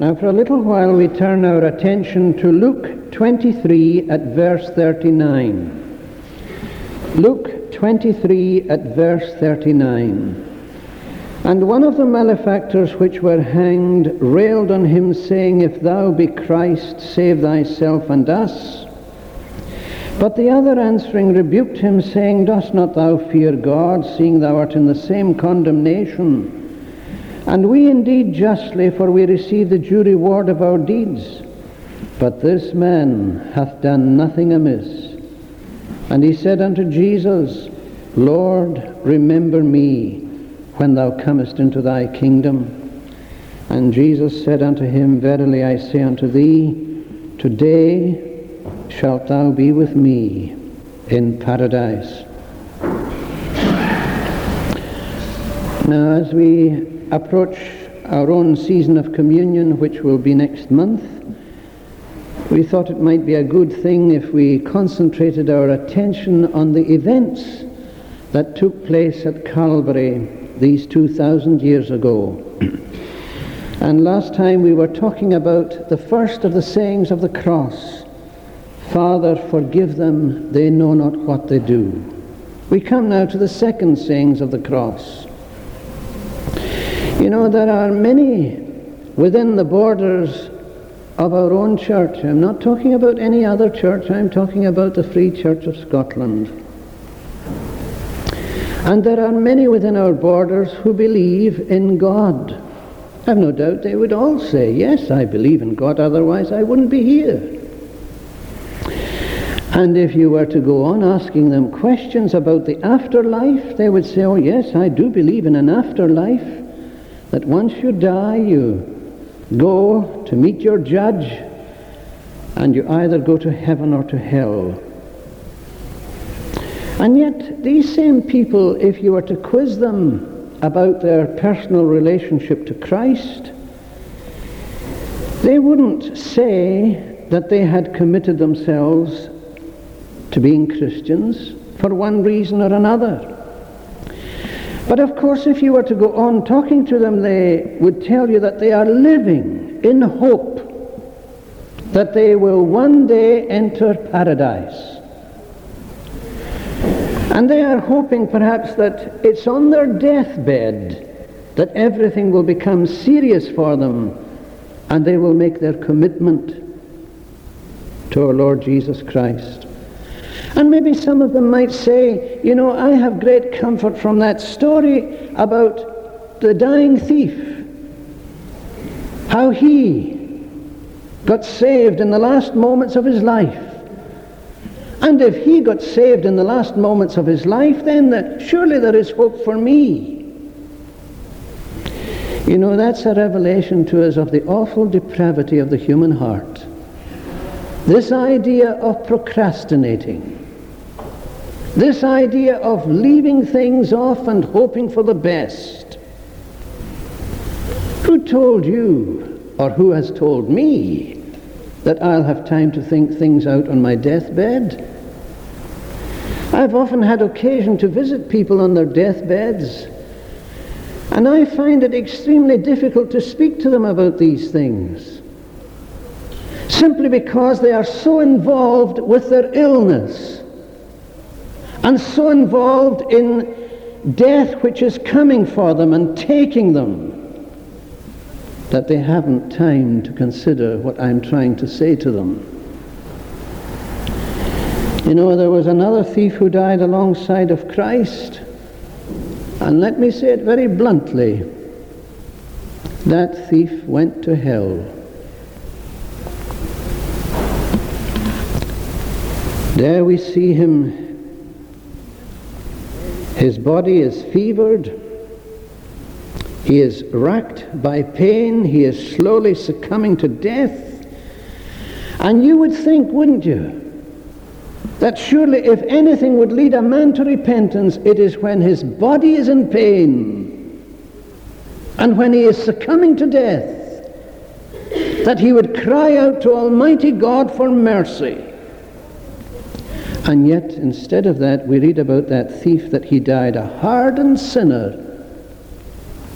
Now, for a little while, we turn our attention to Luke 23 at verse 39. Luke 23 at verse 39. And one of the malefactors which were hanged railed on him, saying, If thou be Christ, save thyself and us. But the other answering rebuked him, saying, Dost not thou fear God, seeing thou art in the same condemnation? And we indeed justly, for we receive the due reward of our deeds. But this man hath done nothing amiss. And he said unto Jesus, Lord, remember me when thou comest into thy kingdom. And Jesus said unto him, Verily I say unto thee, today shalt thou be with me in paradise. Now, as we approach our own season of communion, which will be next month, we thought it might be a good thing if we concentrated our attention on the events that took place at Calvary these 2,000 years ago. and last time we were talking about the first of the sayings of the cross Father, forgive them, they know not what they do. We come now to the second sayings of the cross. You know, there are many within the borders of our own church. I'm not talking about any other church, I'm talking about the Free Church of Scotland and there are many within our borders who believe in God. I've no doubt they would all say, Yes, I believe in God, otherwise I wouldn't be here. And if you were to go on asking them questions about the afterlife, they would say, Oh, yes, I do believe in an afterlife. That once you die, you go to meet your judge, and you either go to heaven or to hell. And yet, these same people, if you were to quiz them about their personal relationship to Christ, they wouldn't say that they had committed themselves to being Christians for one reason or another. But of course, if you were to go on talking to them, they would tell you that they are living in hope that they will one day enter paradise. And they are hoping perhaps that it's on their deathbed that everything will become serious for them and they will make their commitment to our Lord Jesus Christ. And maybe some of them might say, you know, I have great comfort from that story about the dying thief. How he got saved in the last moments of his life. And if he got saved in the last moments of his life, then uh, surely there is hope for me. You know, that's a revelation to us of the awful depravity of the human heart. This idea of procrastinating, this idea of leaving things off and hoping for the best. Who told you, or who has told me, that I'll have time to think things out on my deathbed. I've often had occasion to visit people on their deathbeds, and I find it extremely difficult to speak to them about these things. Simply because they are so involved with their illness and so involved in death which is coming for them and taking them that they haven't time to consider what I'm trying to say to them. You know, there was another thief who died alongside of Christ. And let me say it very bluntly that thief went to hell. There we see him. His body is fevered. He is racked by pain. He is slowly succumbing to death. And you would think, wouldn't you, that surely if anything would lead a man to repentance, it is when his body is in pain and when he is succumbing to death, that he would cry out to Almighty God for mercy. And yet, instead of that, we read about that thief that he died a hardened sinner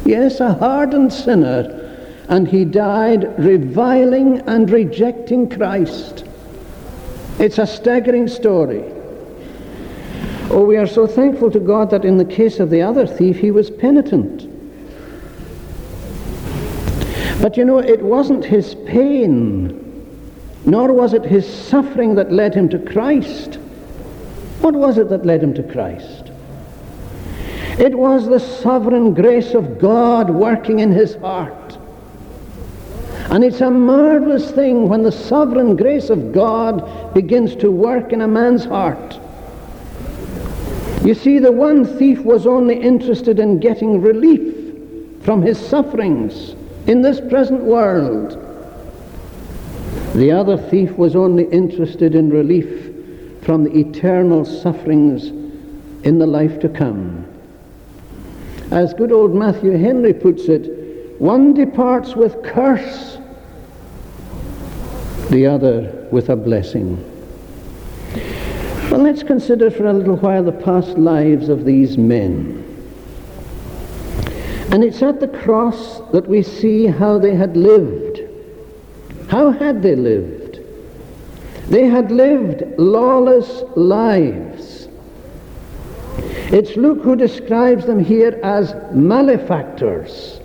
Yes, a hardened sinner and he died reviling and rejecting Christ. It's a staggering story. Oh, we are so thankful to God that in the case of the other thief, he was penitent. But you know, it wasn't his pain, nor was it his suffering that led him to Christ. What was it that led him to Christ? It was the sovereign grace of God working in his heart. And it's a marvelous thing when the sovereign grace of God begins to work in a man's heart. You see, the one thief was only interested in getting relief from his sufferings in this present world. The other thief was only interested in relief from the eternal sufferings in the life to come. As good old Matthew Henry puts it, one departs with curse, the other with a blessing. Well, let's consider for a little while the past lives of these men. And it's at the cross that we see how they had lived. How had they lived? They had lived lawless lives. It's Luke who describes them here as malefactors.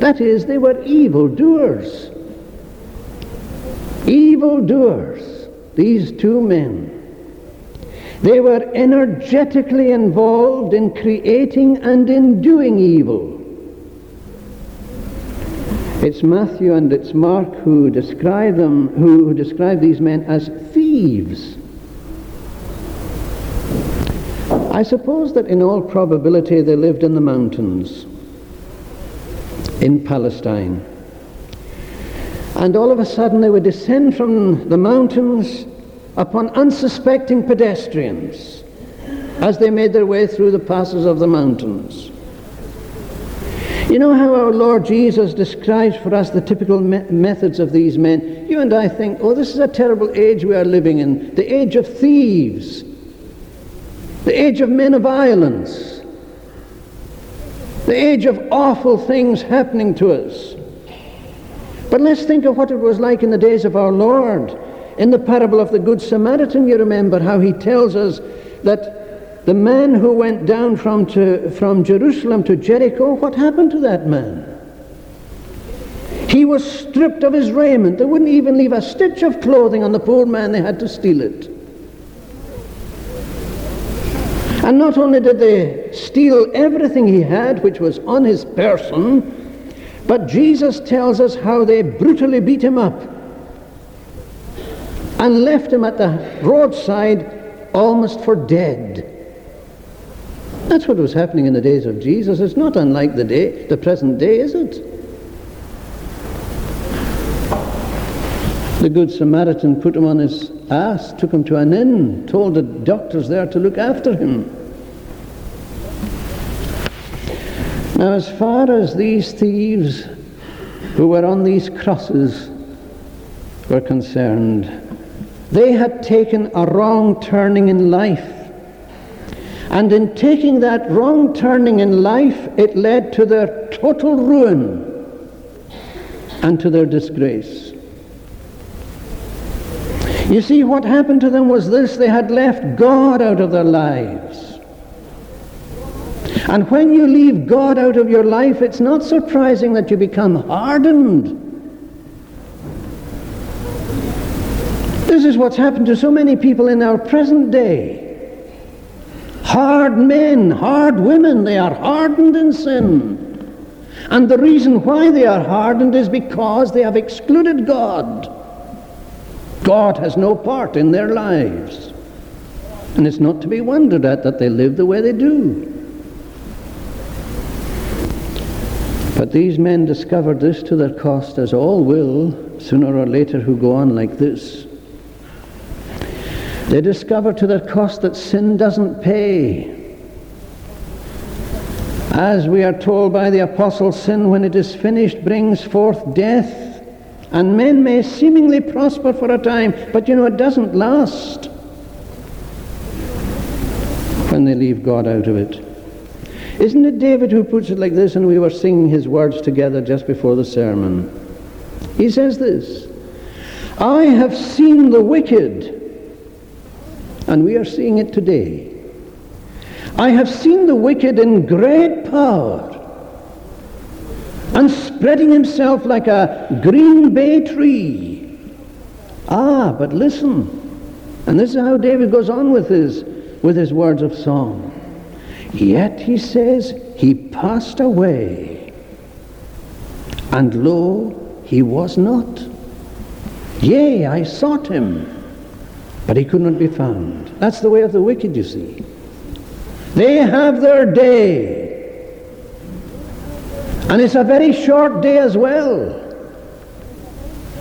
That is, they were evil doers. Evil doers, these two men. They were energetically involved in creating and in doing evil. It's Matthew and it's Mark who describe them, who describe these men as thieves. I suppose that in all probability they lived in the mountains in Palestine. And all of a sudden they would descend from the mountains upon unsuspecting pedestrians as they made their way through the passes of the mountains. You know how our Lord Jesus describes for us the typical me- methods of these men? You and I think, oh, this is a terrible age we are living in the age of thieves, the age of men of violence, the age of awful things happening to us. But let's think of what it was like in the days of our Lord. In the parable of the Good Samaritan, you remember how he tells us that the man who went down from, to, from Jerusalem to Jericho, what happened to that man? He was stripped of his raiment. They wouldn't even leave a stitch of clothing on the poor man, they had to steal it. And not only did they steal everything he had, which was on his person, but Jesus tells us how they brutally beat him up and left him at the roadside almost for dead. That's what was happening in the days of Jesus. It's not unlike the day, the present day, is it? The Good Samaritan put him on his ass, took him to an inn, told the doctors there to look after him. Now, as far as these thieves who were on these crosses were concerned, they had taken a wrong turning in life. And in taking that wrong turning in life, it led to their total ruin and to their disgrace. You see, what happened to them was this they had left God out of their lives. And when you leave God out of your life, it's not surprising that you become hardened This is what's happened to so many people in our present day. Hard men, hard women, they are hardened in sin. And the reason why they are hardened is because they have excluded God. God has no part in their lives. And it's not to be wondered at that they live the way they do. But these men discovered this to their cost, as all will, sooner or later, who go on like this. They discover to their cost that sin doesn't pay. As we are told by the apostle, sin, when it is finished, brings forth death. And men may seemingly prosper for a time, but you know, it doesn't last when they leave God out of it. Isn't it David who puts it like this? And we were singing his words together just before the sermon. He says this I have seen the wicked, and we are seeing it today. I have seen the wicked in great power and spreading himself like a green bay tree. Ah, but listen. And this is how David goes on with his, with his words of song. Yet, he says, he passed away, and lo, he was not. Yea, I sought him, but he could not be found. That's the way of the wicked, you see. They have their day. And it's a very short day as well.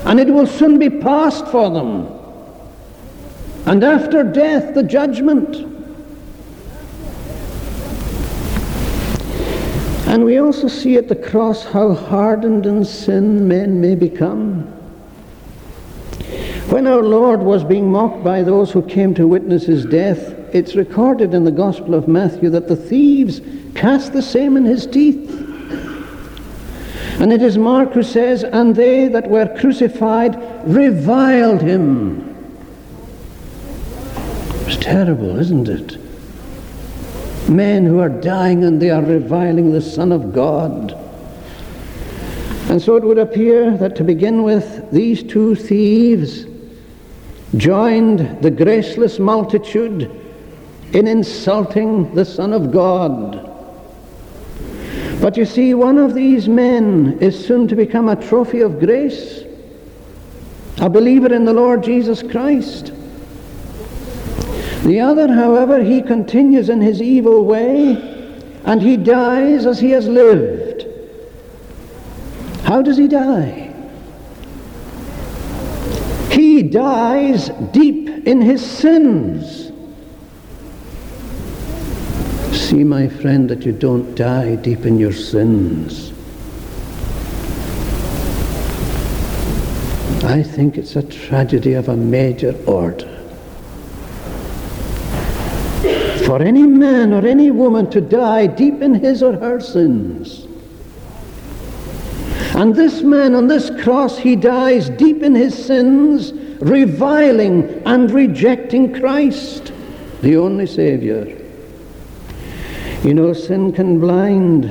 And it will soon be past for them. And after death, the judgment. And we also see at the cross how hardened in sin men may become. When our Lord was being mocked by those who came to witness his death, it's recorded in the Gospel of Matthew that the thieves cast the same in his teeth. And it is Mark who says, And they that were crucified reviled him. It's terrible, isn't it? Men who are dying and they are reviling the Son of God. And so it would appear that to begin with, these two thieves joined the graceless multitude in insulting the Son of God. But you see, one of these men is soon to become a trophy of grace, a believer in the Lord Jesus Christ. The other, however, he continues in his evil way and he dies as he has lived. How does he die? He dies deep in his sins. See, my friend, that you don't die deep in your sins. I think it's a tragedy of a major order. For any man or any woman to die deep in his or her sins. And this man on this cross, he dies deep in his sins, reviling and rejecting Christ, the only Savior. You know, sin can blind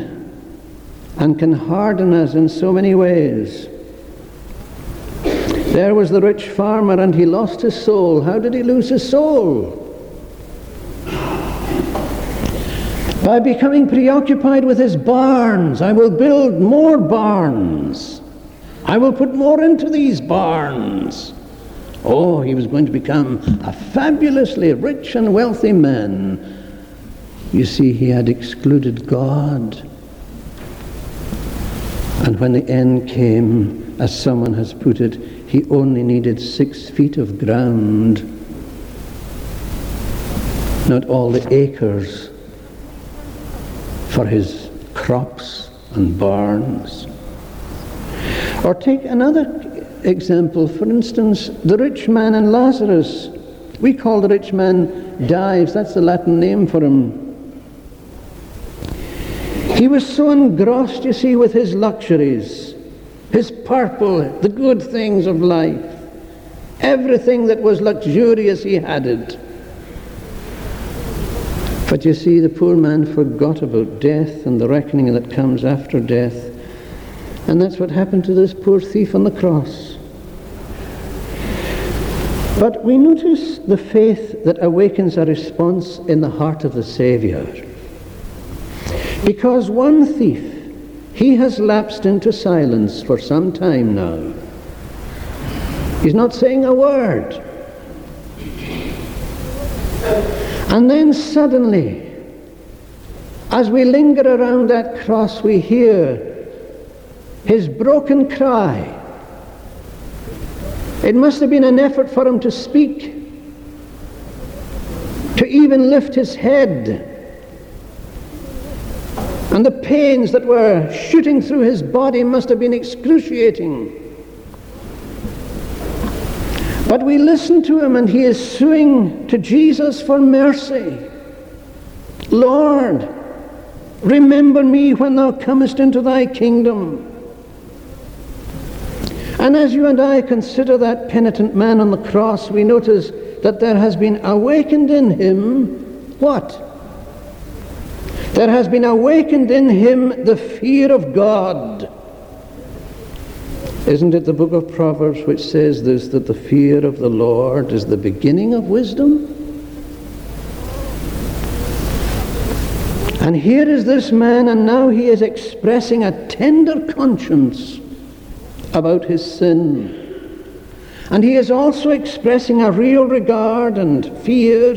and can harden us in so many ways. There was the rich farmer and he lost his soul. How did he lose his soul? By becoming preoccupied with his barns. I will build more barns. I will put more into these barns. Oh, he was going to become a fabulously rich and wealthy man. You see, he had excluded God. And when the end came, as someone has put it, he only needed six feet of ground, not all the acres for his crops and barns. Or take another example, for instance, the rich man and Lazarus. We call the rich man Dives, that's the Latin name for him. He was so engrossed, you see, with his luxuries, his purple, the good things of life. Everything that was luxurious, he had it. But you see, the poor man forgot about death and the reckoning that comes after death. And that's what happened to this poor thief on the cross. But we notice the faith that awakens a response in the heart of the Saviour. Because one thief, he has lapsed into silence for some time now. He's not saying a word. And then suddenly, as we linger around that cross, we hear his broken cry. It must have been an effort for him to speak, to even lift his head and the pains that were shooting through his body must have been excruciating. But we listen to him and he is suing to Jesus for mercy. Lord, Remember me when thou comest into thy kingdom. And as you and I consider that penitent man on the cross, we notice that there has been awakened in him what? There has been awakened in him the fear of God. Isn't it the book of Proverbs which says this that the fear of the Lord is the beginning of wisdom? And here is this man, and now he is expressing a tender conscience about his sin. And he is also expressing a real regard and fear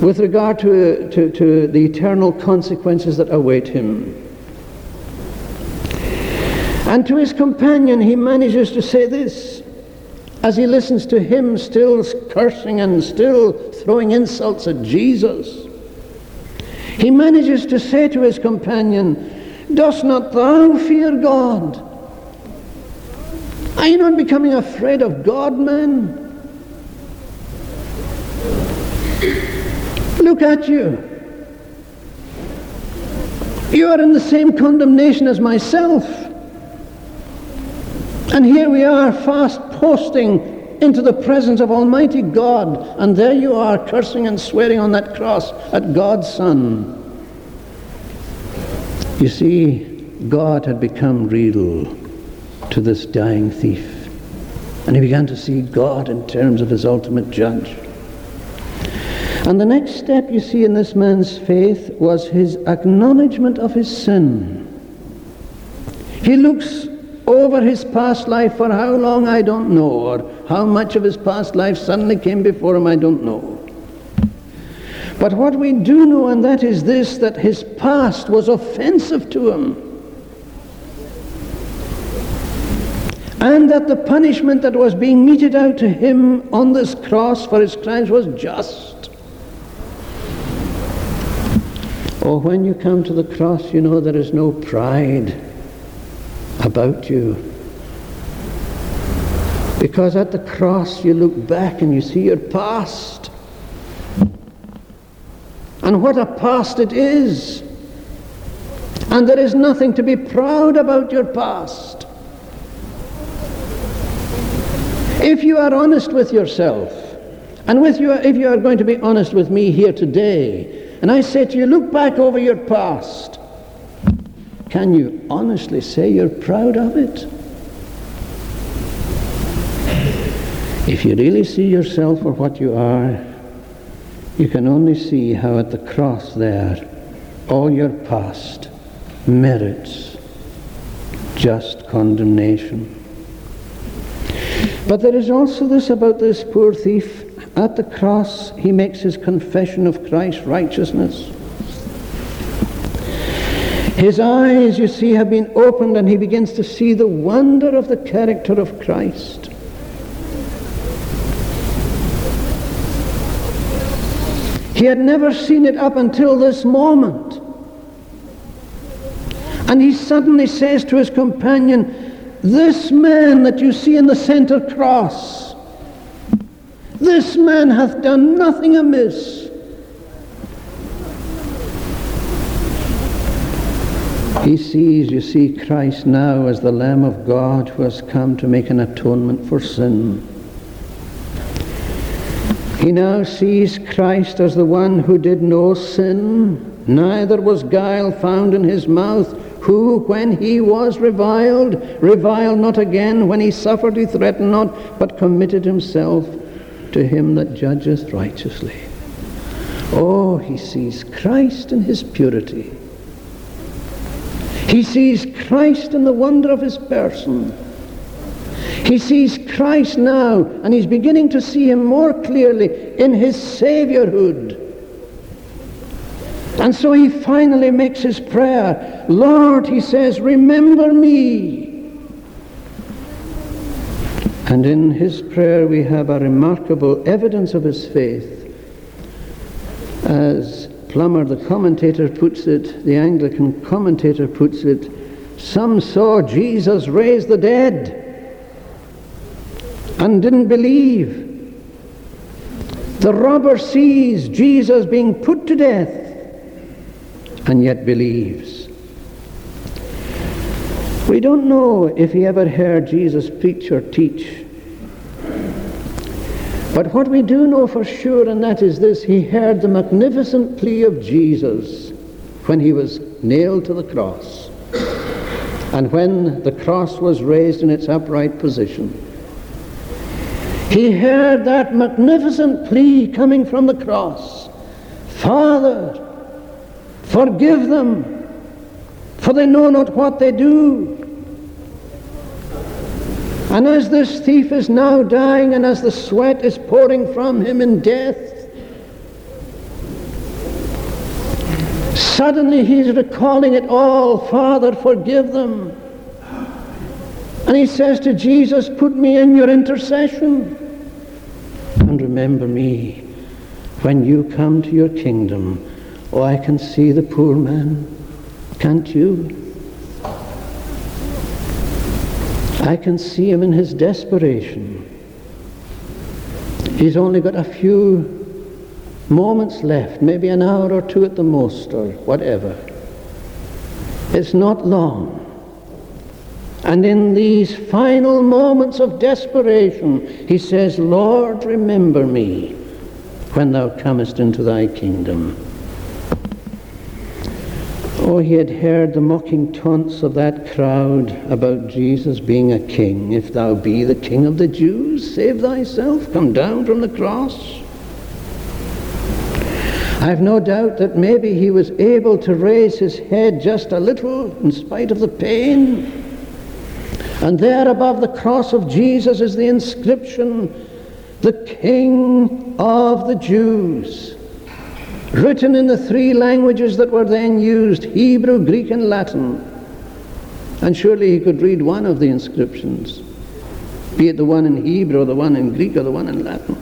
with regard to, to, to the eternal consequences that await him. And to his companion, he manages to say this as he listens to him still cursing and still throwing insults at Jesus. He manages to say to his companion, Dost not thou fear God? Are you not becoming afraid of God, man? Look at you. You are in the same condemnation as myself. And here we are fast posting into the presence of Almighty God. And there you are, cursing and swearing on that cross at God's Son. You see, God had become real to this dying thief. And he began to see God in terms of his ultimate judge. And the next step you see in this man's faith was his acknowledgement of his sin. He looks over his past life for how long, I don't know, or how much of his past life suddenly came before him, I don't know. But what we do know, and that is this, that his past was offensive to him. And that the punishment that was being meted out to him on this cross for his crimes was just. Oh, when you come to the cross, you know there is no pride about you. Because at the cross you look back and you see your past. And what a past it is. And there is nothing to be proud about your past. If you are honest with yourself, and with you, if you are going to be honest with me here today, and I say to you, look back over your past, can you honestly say you're proud of it? If you really see yourself for what you are, you can only see how at the cross there all your past merits just condemnation. But there is also this about this poor thief. At the cross, he makes his confession of Christ's righteousness. His eyes, you see, have been opened and he begins to see the wonder of the character of Christ. He had never seen it up until this moment. And he suddenly says to his companion, This man that you see in the center cross, this man hath done nothing amiss. He sees, you see, Christ now as the Lamb of God who has come to make an atonement for sin. He now sees Christ as the one who did no sin, neither was guile found in his mouth, who, when he was reviled, reviled not again, when he suffered, he threatened not, but committed himself to him that judgeth righteously. Oh, he sees Christ in his purity. He sees Christ in the wonder of his person. He sees Christ now, and he's beginning to see him more clearly in his Saviourhood. And so he finally makes his prayer. Lord, he says, remember me. And in his prayer we have a remarkable evidence of his faith. As Plummer, the commentator, puts it, the Anglican commentator puts it, some saw Jesus raise the dead and didn't believe. The robber sees Jesus being put to death and yet believes. We don't know if he ever heard Jesus preach or teach. But what we do know for sure, and that is this, he heard the magnificent plea of Jesus when he was nailed to the cross. And when the cross was raised in its upright position, he heard that magnificent plea coming from the cross Father, forgive them, for they know not what they do. And as this thief is now dying, and as the sweat is pouring from him in death, suddenly he's recalling it all. Father, forgive them. And he says to Jesus, Put me in your intercession. And remember me when you come to your kingdom. Oh, I can see the poor man. Can't you? I can see him in his desperation. He's only got a few moments left, maybe an hour or two at the most, or whatever. It's not long. And in these final moments of desperation, he says, Lord, remember me when thou comest into thy kingdom. Oh, he had heard the mocking taunts of that crowd about Jesus being a king. If thou be the king of the Jews, save thyself, come down from the cross. I've no doubt that maybe he was able to raise his head just a little in spite of the pain. And there above the cross of Jesus is the inscription, the King of the Jews written in the three languages that were then used Hebrew, Greek, and Latin. And surely he could read one of the inscriptions, be it the one in Hebrew, or the one in Greek, or the one in Latin.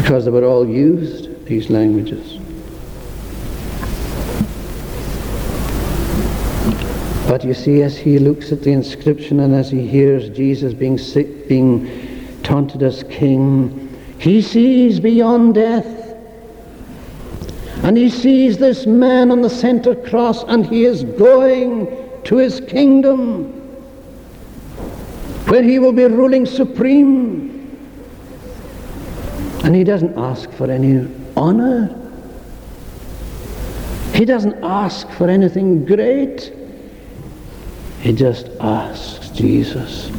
Because they were all used, these languages. But you see, as he looks at the inscription and as he hears Jesus being, sick, being taunted as king, he sees beyond death. And he sees this man on the center cross, and he is going to his kingdom where he will be ruling supreme. And he doesn't ask for any honor. He doesn't ask for anything great. He just asks Jesus,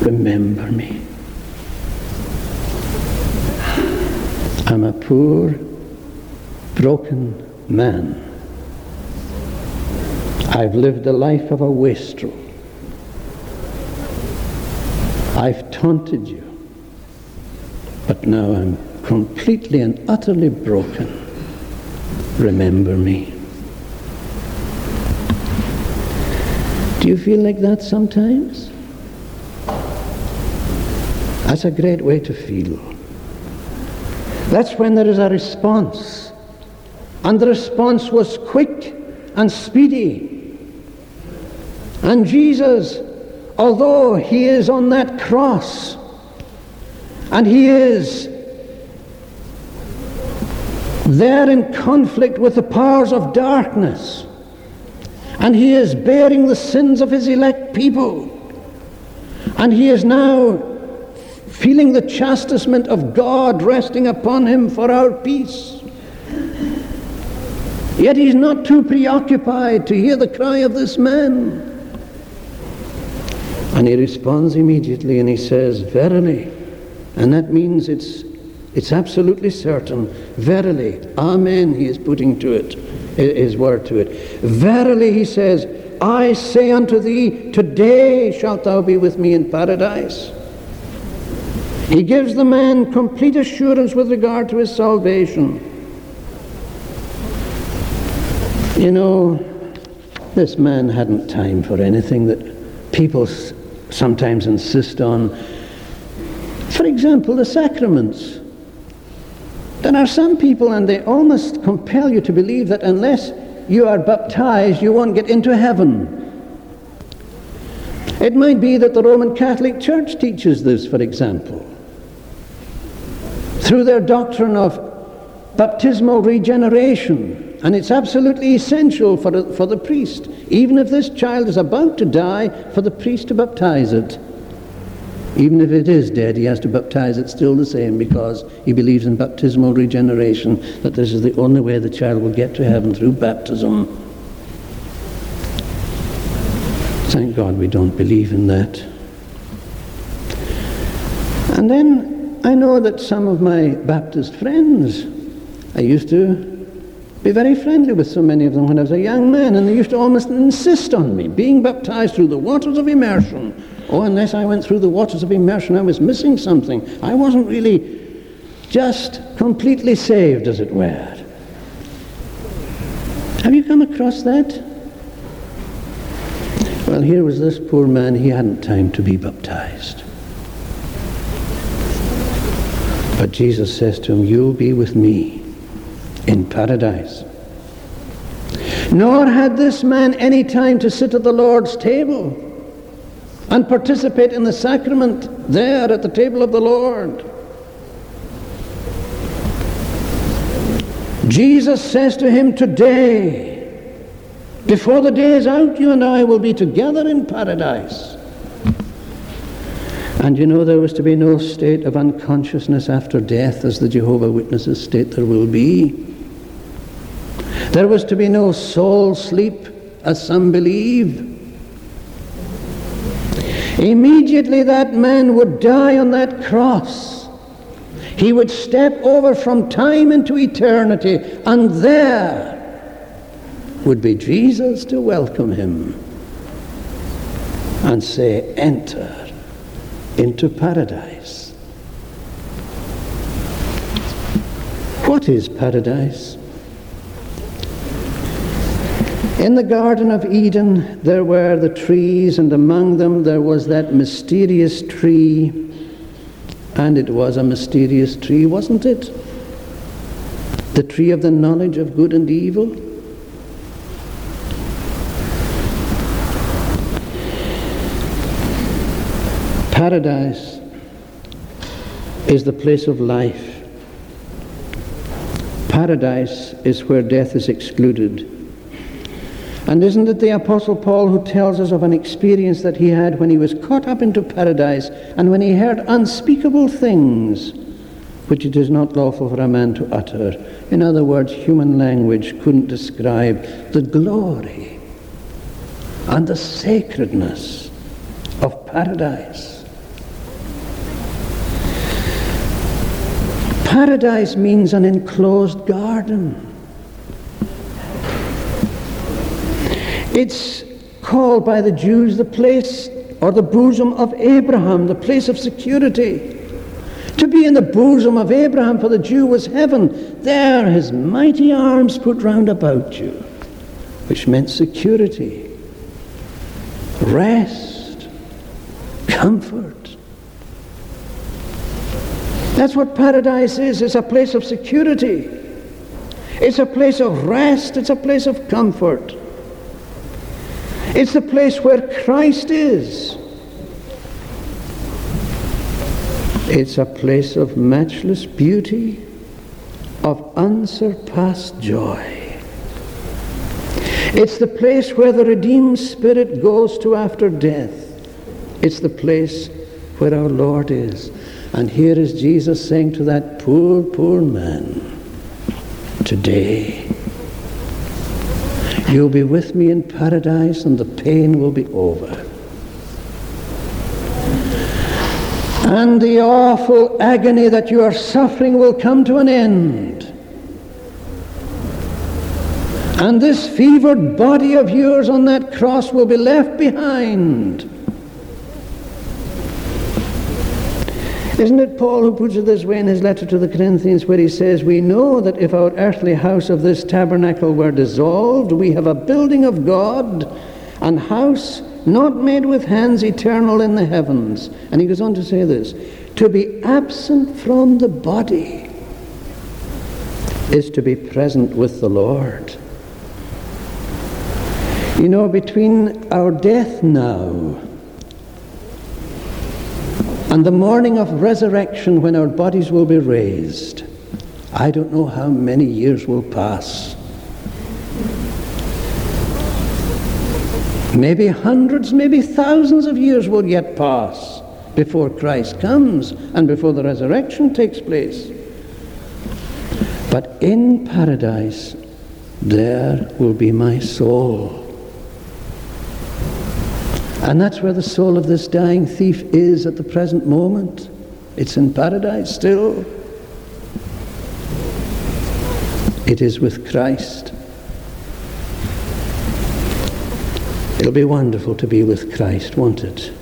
remember me. I'm a poor, broken man. I've lived the life of a wastrel. I've taunted you. But now I'm completely and utterly broken. Remember me. Do you feel like that sometimes? That's a great way to feel. That's when there is a response. And the response was quick and speedy. And Jesus, although he is on that cross, and he is there in conflict with the powers of darkness, and he is bearing the sins of his elect people, and he is now feeling the chastisement of God resting upon him for our peace. Yet he's not too preoccupied to hear the cry of this man. And he responds immediately and he says, Verily. And that means it's, it's absolutely certain. Verily. Amen, he is putting to it, his word to it. Verily, he says, I say unto thee, today shalt thou be with me in paradise. He gives the man complete assurance with regard to his salvation. You know, this man hadn't time for anything that people sometimes insist on. For example, the sacraments. There are some people, and they almost compel you to believe that unless you are baptized, you won't get into heaven. It might be that the Roman Catholic Church teaches this, for example through their doctrine of baptismal regeneration. And it's absolutely essential for, for the priest, even if this child is about to die, for the priest to baptize it. Even if it is dead, he has to baptize it still the same because he believes in baptismal regeneration, that this is the only way the child will get to heaven through baptism. Thank God we don't believe in that. And then I know that some of my Baptist friends, I used to be very friendly with so many of them when I was a young man, and they used to almost insist on me being baptized through the waters of immersion. Oh, unless I went through the waters of immersion, I was missing something. I wasn't really just completely saved, as it were. Have you come across that? Well, here was this poor man, he hadn't time to be baptized. But Jesus says to him, You'll be with me in paradise. Nor had this man any time to sit at the Lord's table and participate in the sacrament there at the table of the Lord. Jesus says to him, Today, before the day is out, you and I will be together in paradise. And you know, there was to be no state of unconsciousness after death, as the Jehovah Witnesses state there will be. There was to be no soul sleep, as some believe. Immediately that man would die on that cross. He would step over from time into eternity, and there would be Jesus to welcome him and say, Enter into paradise. What is paradise? In the Garden of Eden, there were the trees, and among them there was that mysterious tree. And it was a mysterious tree, wasn't it? The tree of the knowledge of good and evil. Paradise is the place of life. Paradise is where death is excluded. And isn't it the Apostle Paul who tells us of an experience that he had when he was caught up into paradise and when he heard unspeakable things which it is not lawful for a man to utter? In other words, human language couldn't describe the glory and the sacredness of paradise. Paradise means an enclosed garden. It's called by the Jews the place or the bosom of Abraham, the place of security. To be in the bosom of Abraham for the Jew was heaven. There his mighty arms put round about you, which meant security, rest, comfort. That's what paradise is. It's a place of security. It's a place of rest. It's a place of comfort. It's the place where Christ is. It's a place of matchless beauty, of unsurpassed joy. It's the place where the redeemed spirit goes to after death. It's the place where our Lord is. And here is Jesus saying to that poor, poor man, Today, You'll be with me in paradise and the pain will be over. And the awful agony that you are suffering will come to an end. And this fevered body of yours on that cross will be left behind. Isn't it Paul who puts it this way in his letter to the Corinthians, where he says, We know that if our earthly house of this tabernacle were dissolved, we have a building of God, an house not made with hands, eternal in the heavens. And he goes on to say this To be absent from the body is to be present with the Lord. You know, between our death now and the morning of resurrection when our bodies will be raised, I don't know how many years will pass. Maybe hundreds, maybe thousands of years will yet pass before Christ comes and before the resurrection takes place. But in paradise, there will be my soul. And that's where the soul of this dying thief is at the present moment. It's in paradise still. It is with Christ. It'll be wonderful to be with Christ, won't it?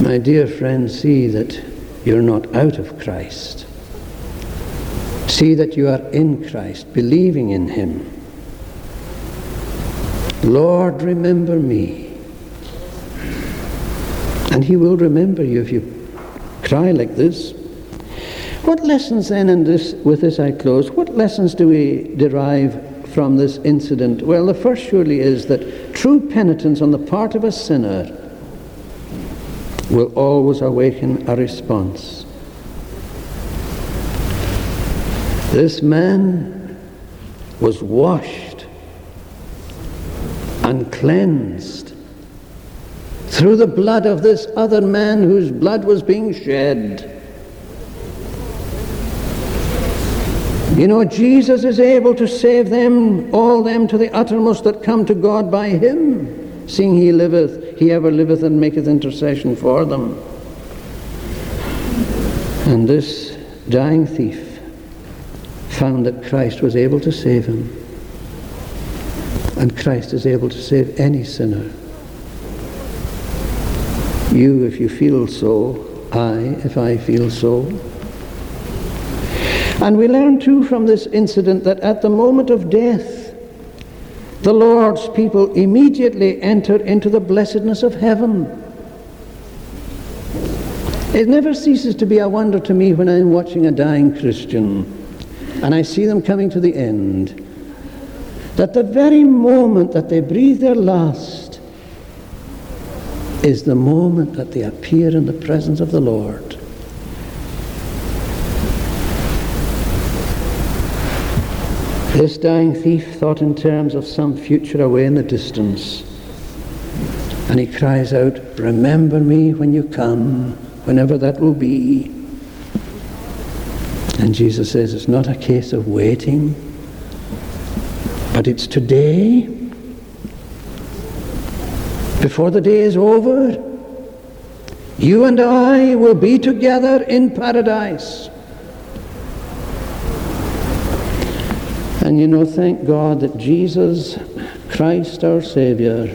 My dear friend, see that you're not out of Christ. See that you are in Christ, believing in Him. Lord, remember me. And He will remember you if you cry like this. What lessons then, in this, with this I close, what lessons do we derive from this incident? Well, the first surely is that true penitence on the part of a sinner will always awaken a response. This man was washed and cleansed through the blood of this other man whose blood was being shed. You know, Jesus is able to save them, all them to the uttermost that come to God by him, seeing he liveth, he ever liveth and maketh intercession for them. And this dying thief found that Christ was able to save him. And Christ is able to save any sinner. You, if you feel so, I, if I feel so. And we learn too from this incident that at the moment of death, the Lord's people immediately enter into the blessedness of heaven. It never ceases to be a wonder to me when I'm watching a dying Christian and I see them coming to the end that the very moment that they breathe their last is the moment that they appear in the presence of the Lord. This dying thief thought in terms of some future away in the distance. And he cries out, Remember me when you come, whenever that will be. And Jesus says, It's not a case of waiting, but it's today. Before the day is over, you and I will be together in paradise. And you know, thank God that Jesus Christ, our Saviour,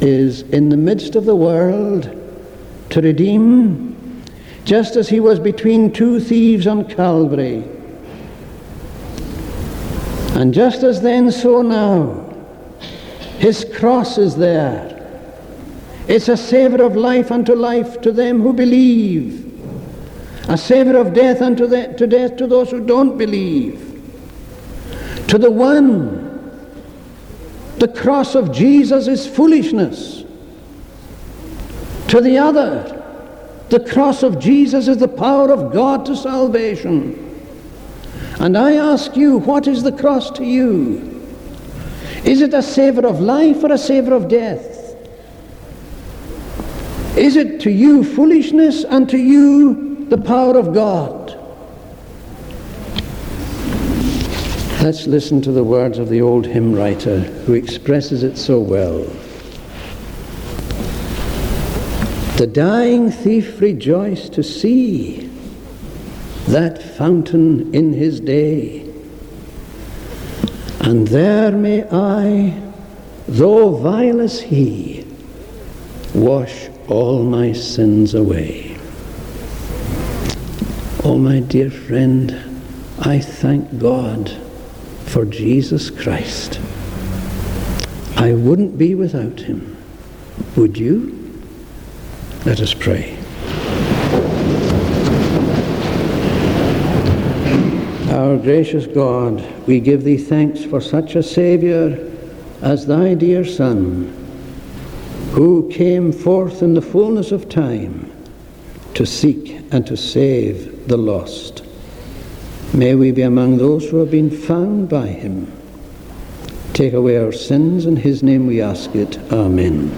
is in the midst of the world to redeem, just as he was between two thieves on Calvary. And just as then, so now, his cross is there. It's a savour of life unto life to them who believe, a savour of death unto the, to death to those who don't believe. To the one, the cross of Jesus is foolishness. To the other, the cross of Jesus is the power of God to salvation. And I ask you, what is the cross to you? Is it a savour of life or a savour of death? Is it to you foolishness and to you the power of God? Let's listen to the words of the old hymn writer who expresses it so well. The dying thief rejoiced to see that fountain in his day. And there may I, though vile as he, wash all my sins away. Oh, my dear friend, I thank God for Jesus Christ. I wouldn't be without him. Would you? Let us pray. Our gracious God, we give thee thanks for such a Saviour as thy dear Son, who came forth in the fullness of time to seek and to save the lost. May we be among those who have been found by him. Take away our sins, in his name we ask it. Amen.